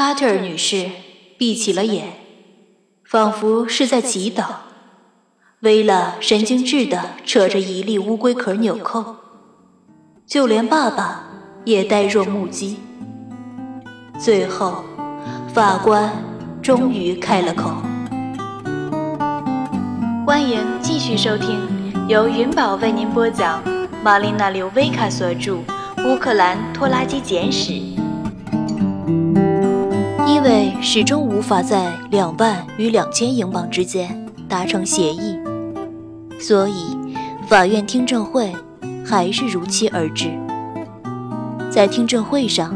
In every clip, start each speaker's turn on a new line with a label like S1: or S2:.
S1: 卡特尔女士闭起了眼，仿佛是在祈祷。薇拉神经质地扯着一粒乌龟壳纽扣，就连爸爸也呆若木鸡。最后，法官终于开了口：“
S2: 欢迎继续收听由云宝为您播讲，玛丽娜·刘维卡所著《乌克兰拖拉机简史》。”
S1: 因为始终无法在两万与两千英镑之间达成协议，所以法院听证会还是如期而至。在听证会上，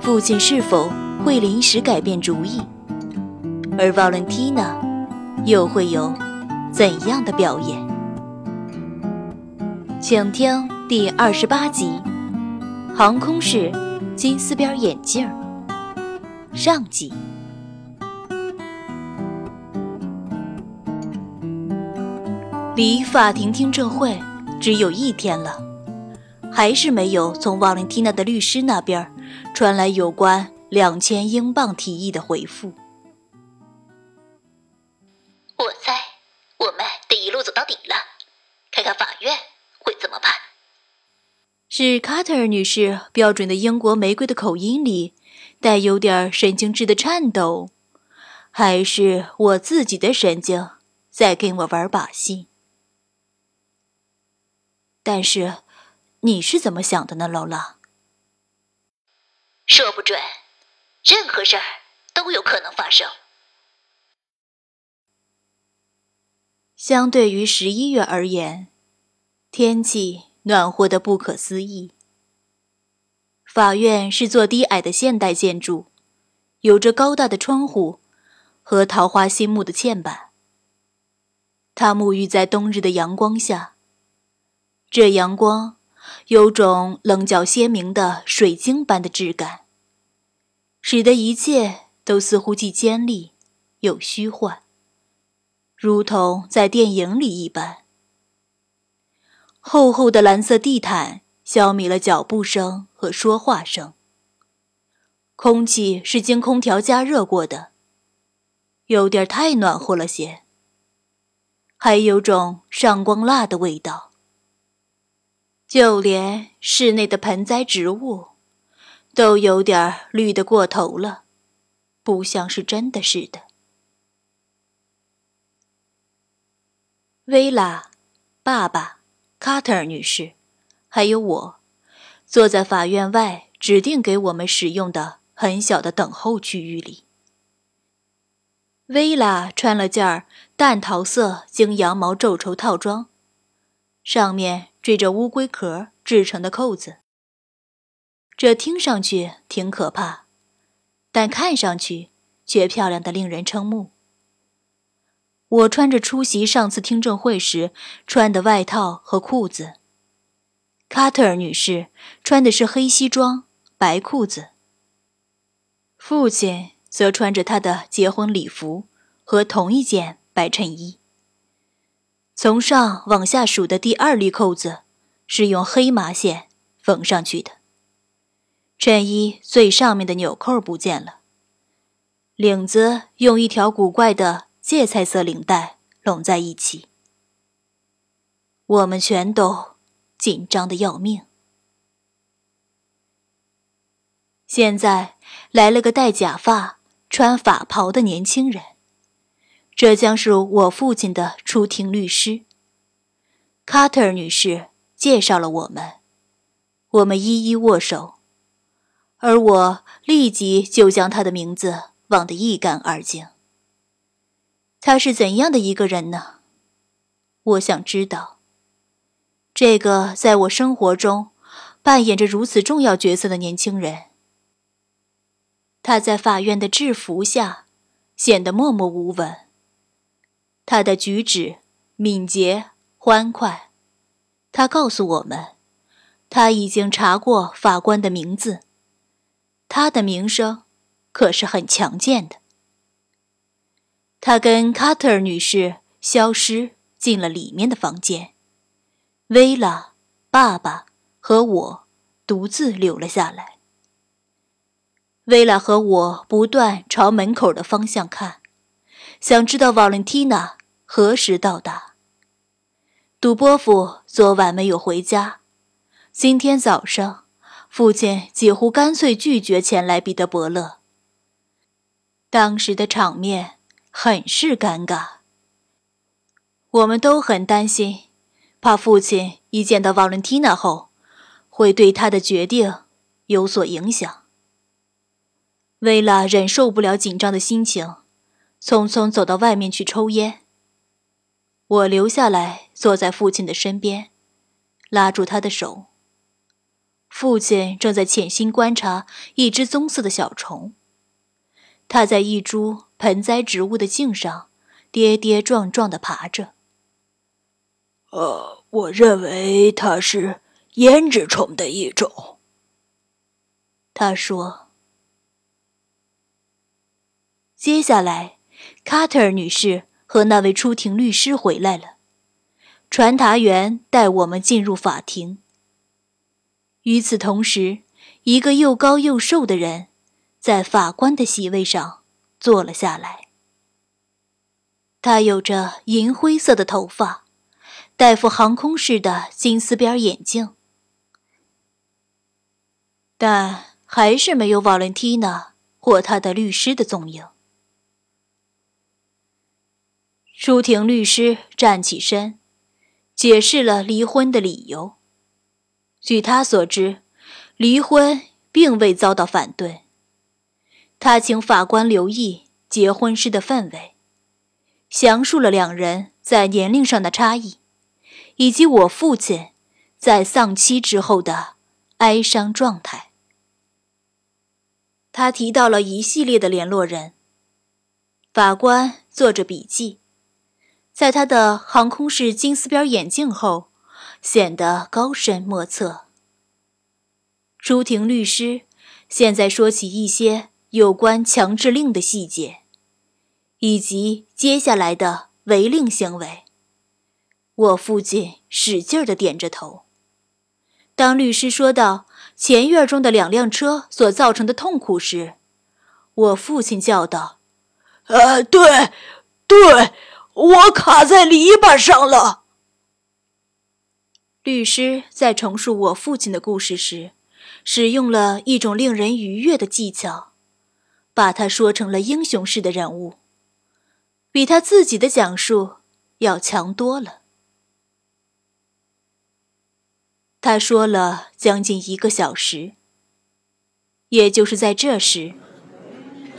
S1: 父亲是否会临时改变主意，而 Valentina 又会有怎样的表演？请听第二十八集：航空式金丝边眼镜。上集，离法庭听证会只有一天了，还是没有从瓦伦蒂娜的律师那边传来有关两千英镑提议的回复。
S3: 我猜我们得一路走到底了，看看法院会怎么办。
S1: 是卡特尔女士标准的英国玫瑰的口音里。带有点神经质的颤抖，还是我自己的神经在跟我玩把戏？但是，你是怎么想的呢，劳拉？
S3: 说不准，任何事儿都有可能发生。
S1: 相对于十一月而言，天气暖和的不可思议。法院是座低矮的现代建筑，有着高大的窗户和桃花心木的嵌板。它沐浴在冬日的阳光下，这阳光有种棱角鲜明的水晶般的质感，使得一切都似乎既尖利又虚幻，如同在电影里一般。厚厚的蓝色地毯。消弭了脚步声和说话声。空气是经空调加热过的，有点太暖和了些。还有种上光蜡的味道。就连室内的盆栽植物，都有点绿的过头了，不像是真的似的。薇拉，爸爸，卡特尔女士。还有我，坐在法院外指定给我们使用的很小的等候区域里。薇拉穿了件淡桃色经羊毛皱绸套装，上面缀着乌龟壳制成的扣子。这听上去挺可怕，但看上去却漂亮的令人瞠目。我穿着出席上次听证会时穿的外套和裤子。卡特尔女士穿的是黑西装、白裤子。父亲则穿着他的结婚礼服和同一件白衬衣。从上往下数的第二粒扣子是用黑麻线缝上去的。衬衣最上面的纽扣不见了，领子用一条古怪的芥菜色领带拢在一起。我们全都。紧张的要命。现在来了个戴假发、穿法袍的年轻人，这将是我父亲的出庭律师。卡特尔女士介绍了我们，我们一一握手，而我立即就将他的名字忘得一干二净。他是怎样的一个人呢？我想知道。这个在我生活中扮演着如此重要角色的年轻人，他在法院的制服下显得默默无闻。他的举止敏捷欢快。他告诉我们，他已经查过法官的名字，他的名声可是很强健的。他跟卡特尔女士消失进了里面的房间。薇拉、爸爸和我独自留了下来。薇拉和我不断朝门口的方向看，想知道瓦伦蒂娜何时到达。杜波夫昨晚没有回家，今天早上，父亲几乎干脆拒绝前来彼得伯勒。当时的场面很是尴尬，我们都很担心，怕父亲一见到瓦伦蒂娜后，会对他的决定有所影响。薇拉忍受不了紧张的心情，匆匆走到外面去抽烟。我留下来坐在父亲的身边，拉住他的手。父亲正在潜心观察一只棕色的小虫，它在一株盆栽植物的茎上跌跌撞撞地爬着。
S4: 呃，我认为它是胭脂虫的一种。
S1: 他说。接下来，卡特尔女士和那位出庭律师回来了。传达员带我们进入法庭。与此同时，一个又高又瘦的人在法官的席位上坐了下来。他有着银灰色的头发，戴副航空式的金丝边眼镜，但还是没有瓦伦蒂娜或他的律师的踪影。舒婷律师站起身，解释了离婚的理由。据他所知，离婚并未遭到反对。他请法官留意结婚时的氛围，详述了两人在年龄上的差异，以及我父亲在丧妻之后的哀伤状态。他提到了一系列的联络人。法官做着笔记。在他的航空式金丝边眼镜后，显得高深莫测。出庭律师现在说起一些有关强制令的细节，以及接下来的违令行为。我父亲使劲地点着头。当律师说到前院中的两辆车所造成的痛苦时，我父亲叫道：“
S4: 呃，对，对。”我卡在篱笆上了。
S1: 律师在重述我父亲的故事时，使用了一种令人愉悦的技巧，把他说成了英雄式的人物，比他自己的讲述要强多了。他说了将近一个小时，也就是在这时，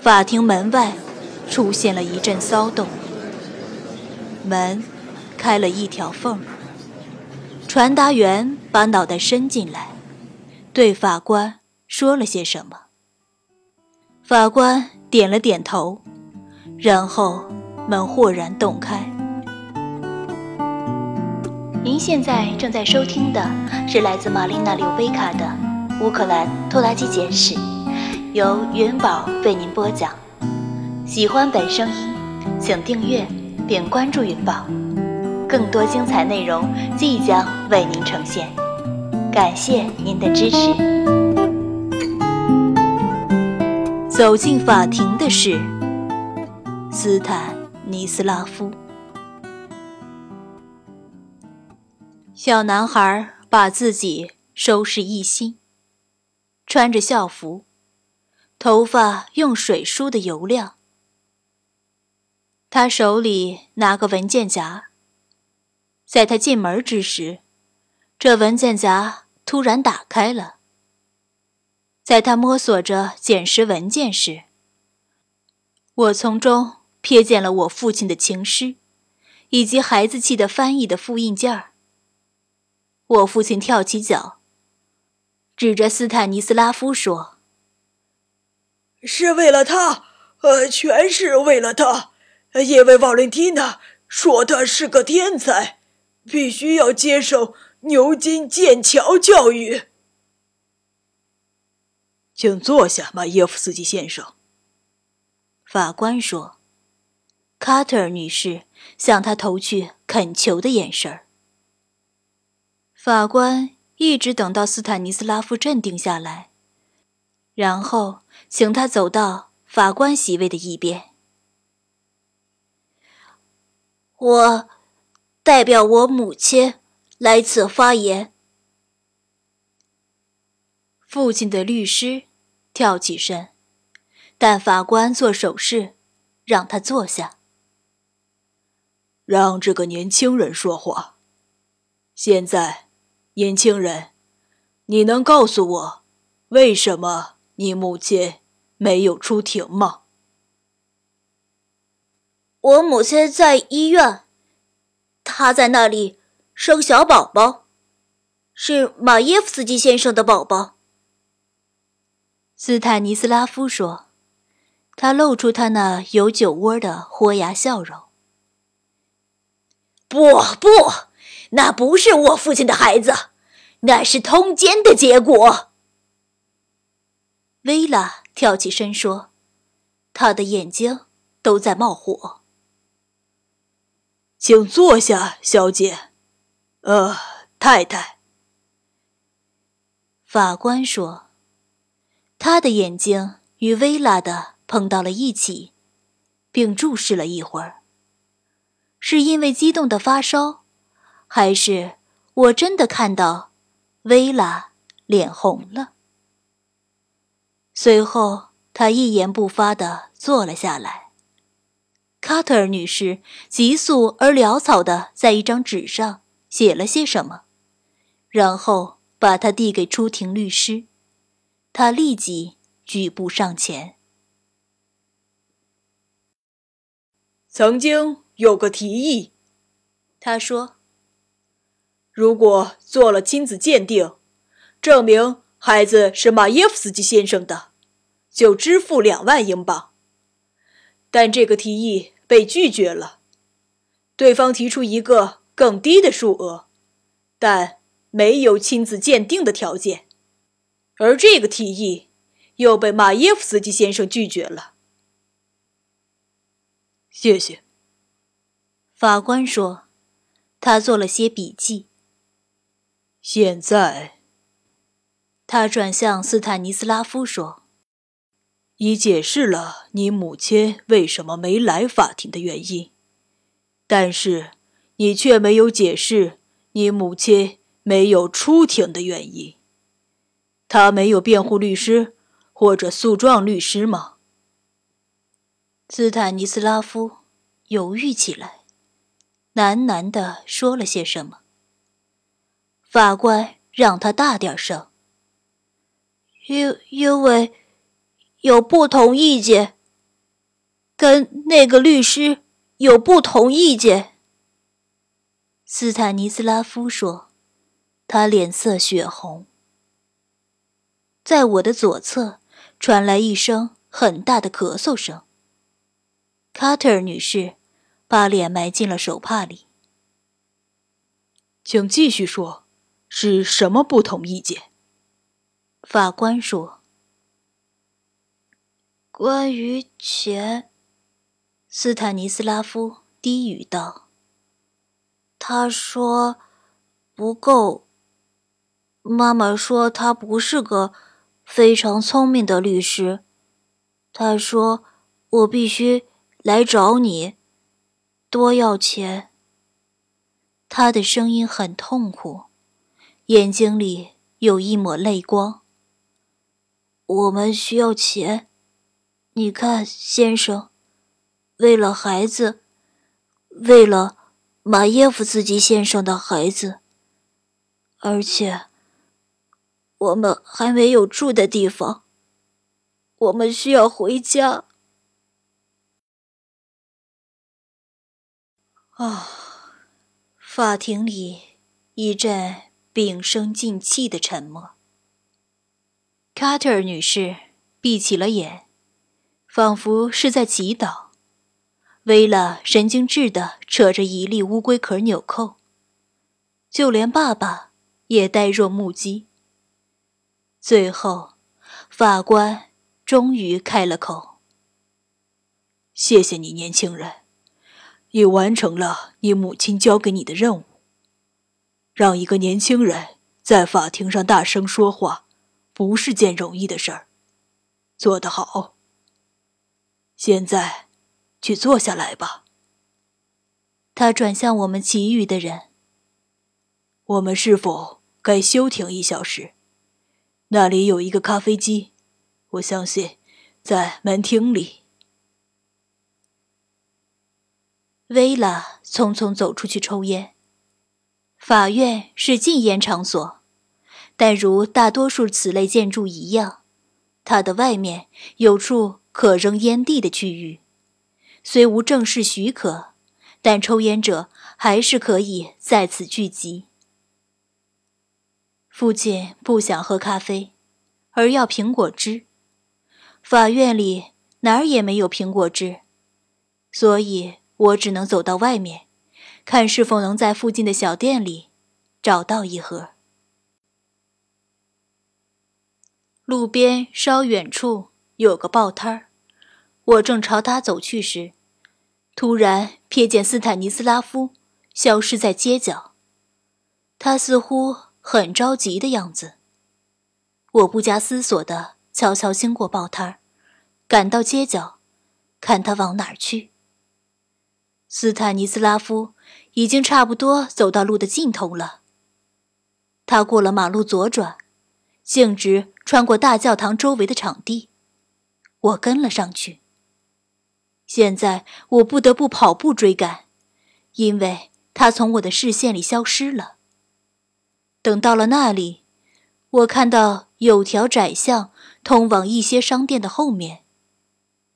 S1: 法庭门外出现了一阵骚动。门开了一条缝，传达员把脑袋伸进来，对法官说了些什么。法官点了点头，然后门豁然洞开。
S2: 您现在正在收听的是来自玛丽娜·刘贝卡的《乌克兰拖拉机简史》，由云宝为您播讲。喜欢本声音，请订阅。并关注云宝，更多精彩内容即将为您呈现。感谢您的支持。
S1: 走进法庭的是斯坦尼斯拉夫。小男孩把自己收拾一新，穿着校服，头发用水梳得油亮。他手里拿个文件夹，在他进门之时，这文件夹突然打开了。在他摸索着捡拾文件时，我从中瞥见了我父亲的情诗，以及孩子气的翻译的复印件儿。我父亲跳起脚，指着斯坦尼斯拉夫说：“
S4: 是为了他，呃，全是为了他。”因为瓦伦蒂娜说他是个天才，必须要接受牛津剑桥教育。请坐下，马耶夫斯基先生。
S1: 法官说：“卡特尔女士向他投去恳求的眼神儿。”法官一直等到斯坦尼斯拉夫镇定下来，然后请他走到法官席位的一边。
S2: 我代表我母亲来此发言。
S1: 父亲的律师跳起身，但法官做手势，让他坐下。
S4: 让这个年轻人说话。现在，年轻人，你能告诉我，为什么你母亲没有出庭吗？
S2: 我母亲在医院，她在那里生小宝宝，是马耶夫斯基先生的宝宝。
S1: 斯坦尼斯拉夫说，他露出他那有酒窝的豁牙笑容。
S2: 不不，那不是我父亲的孩子，那是通奸的结果。
S1: 薇拉跳起身说，他的眼睛都在冒火。
S4: 请坐下，小姐。呃，太太。
S1: 法官说，他的眼睛与薇拉的碰到了一起，并注视了一会儿。是因为激动的发烧，还是我真的看到薇拉脸红了？随后，他一言不发的坐了下来。卡特尔女士急速而潦草的在一张纸上写了些什么，然后把它递给出庭律师。他立即举步上前。
S4: 曾经有个提议，
S1: 他说：“
S4: 如果做了亲子鉴定，证明孩子是马耶夫斯基先生的，就支付两万英镑。”但这个提议被拒绝了，对方提出一个更低的数额，但没有亲子鉴定的条件，而这个提议又被马耶夫斯基先生拒绝了。谢谢。
S1: 法官说，他做了些笔记。
S4: 现在，
S1: 他转向斯坦尼斯拉夫说。
S4: 已解释了你母亲为什么没来法庭的原因，但是你却没有解释你母亲没有出庭的原因。她没有辩护律师或者诉状律师吗？
S1: 斯坦尼斯拉夫犹豫起来，喃喃地说了些什么。法官让他大点声，
S2: 因因为。有不同意见，跟那个律师有不同意见。
S1: 斯坦尼斯拉夫说，他脸色血红。在我的左侧传来一声很大的咳嗽声。卡特尔女士把脸埋进了手帕里。
S4: 请继续说，是什么不同意见？
S1: 法官说。
S2: 关于钱，
S1: 斯坦尼斯拉夫低语道：“
S2: 他说不够。妈妈说他不是个非常聪明的律师。他说我必须来找你，多要钱。”
S1: 他的声音很痛苦，眼睛里有一抹泪光。
S2: 我们需要钱。你看，先生，为了孩子，为了马耶夫斯基先生的孩子，而且我们还没有住的地方，我们需要回家。
S1: 啊！法庭里一阵屏声静气的沉默。卡特尔女士闭起了眼。仿佛是在祈祷，薇拉神经质地扯着一粒乌龟壳纽扣，就连爸爸也呆若木鸡。最后，法官终于开了口：“
S4: 谢谢你，年轻人，你完成了你母亲交给你的任务。让一个年轻人在法庭上大声说话，不是件容易的事儿。”做得好。现在，去坐下来吧。
S1: 他转向我们其余的人。
S4: 我们是否该休庭一小时？那里有一个咖啡机，我相信，在门厅里。
S1: 薇拉匆匆走出去抽烟。法院是禁烟场所，但如大多数此类建筑一样，它的外面有处可扔烟蒂的区域，虽无正式许可，但抽烟者还是可以在此聚集。父亲不想喝咖啡，而要苹果汁。法院里哪儿也没有苹果汁，所以我只能走到外面。看是否能在附近的小店里找到一盒。路边稍远处有个报摊儿，我正朝他走去时，突然瞥见斯坦尼斯拉夫消失在街角。他似乎很着急的样子。我不加思索地悄悄经过报摊儿，赶到街角，看他往哪儿去。斯坦尼斯拉夫。已经差不多走到路的尽头了。他过了马路左转，径直穿过大教堂周围的场地，我跟了上去。现在我不得不跑步追赶，因为他从我的视线里消失了。等到了那里，我看到有条窄巷通往一些商店的后面，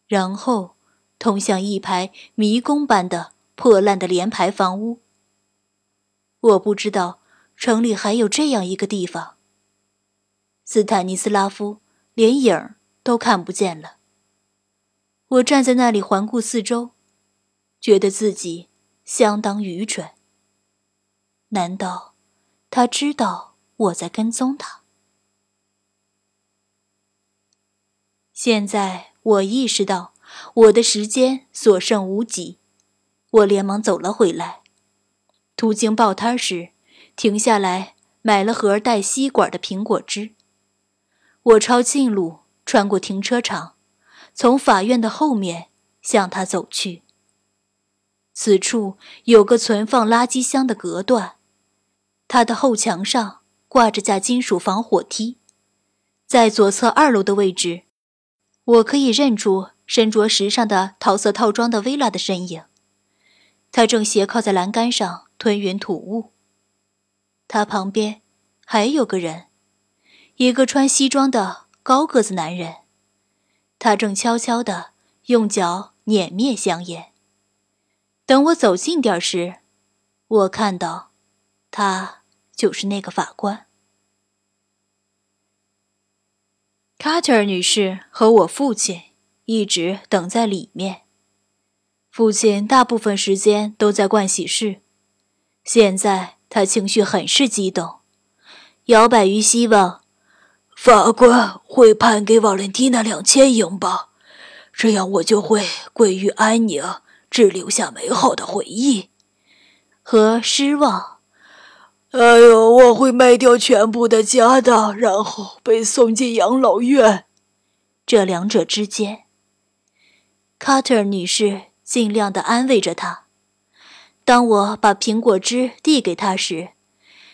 S1: 然后通向一排迷宫般的。破烂的连排房屋。我不知道城里还有这样一个地方。斯坦尼斯拉夫连影儿都看不见了。我站在那里环顾四周，觉得自己相当愚蠢。难道他知道我在跟踪他？现在我意识到我的时间所剩无几。我连忙走了回来，途经报摊时，停下来买了盒带吸管的苹果汁。我抄近路，穿过停车场，从法院的后面向他走去。此处有个存放垃圾箱的隔断，它的后墙上挂着架金属防火梯，在左侧二楼的位置，我可以认出身着时尚的桃色套装的薇拉的身影。他正斜靠在栏杆上吞云吐雾。他旁边还有个人，一个穿西装的高个子男人。他正悄悄地用脚碾灭香烟。等我走近点时，我看到，他就是那个法官。卡特尔女士和我父亲一直等在里面。父亲大部分时间都在盥洗室，现在他情绪很是激动，摇摆于希望法官会判给瓦伦蒂娜两千英镑，这样我就会归于安宁，只留下美好的回忆和失望。哎呦，我会卖掉全部的家当，然后被送进养老院。这两者之间，卡特女士。尽量的安慰着他。当我把苹果汁递给他时，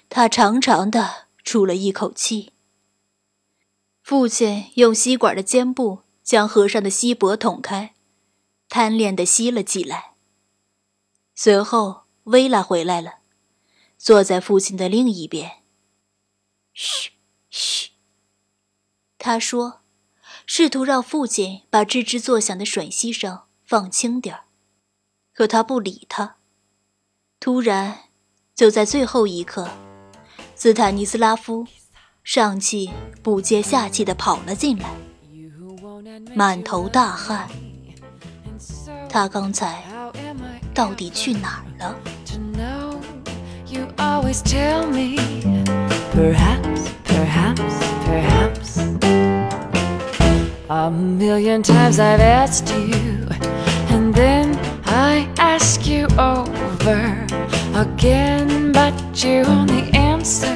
S1: 他长长的出了一口气。父亲用吸管的尖部将和尚的锡箔捅开，贪恋的吸了起来。随后，薇拉回来了，坐在父亲的另一边。嘘，嘘，他说，试图让父亲把吱吱作响的吮吸声。放轻点儿，可他不理他。突然，就在最后一刻，斯坦尼斯拉夫上气不接下气地跑了进来，满头大汗。他刚才到底去哪儿了
S5: ？then I ask you over again, but you only answer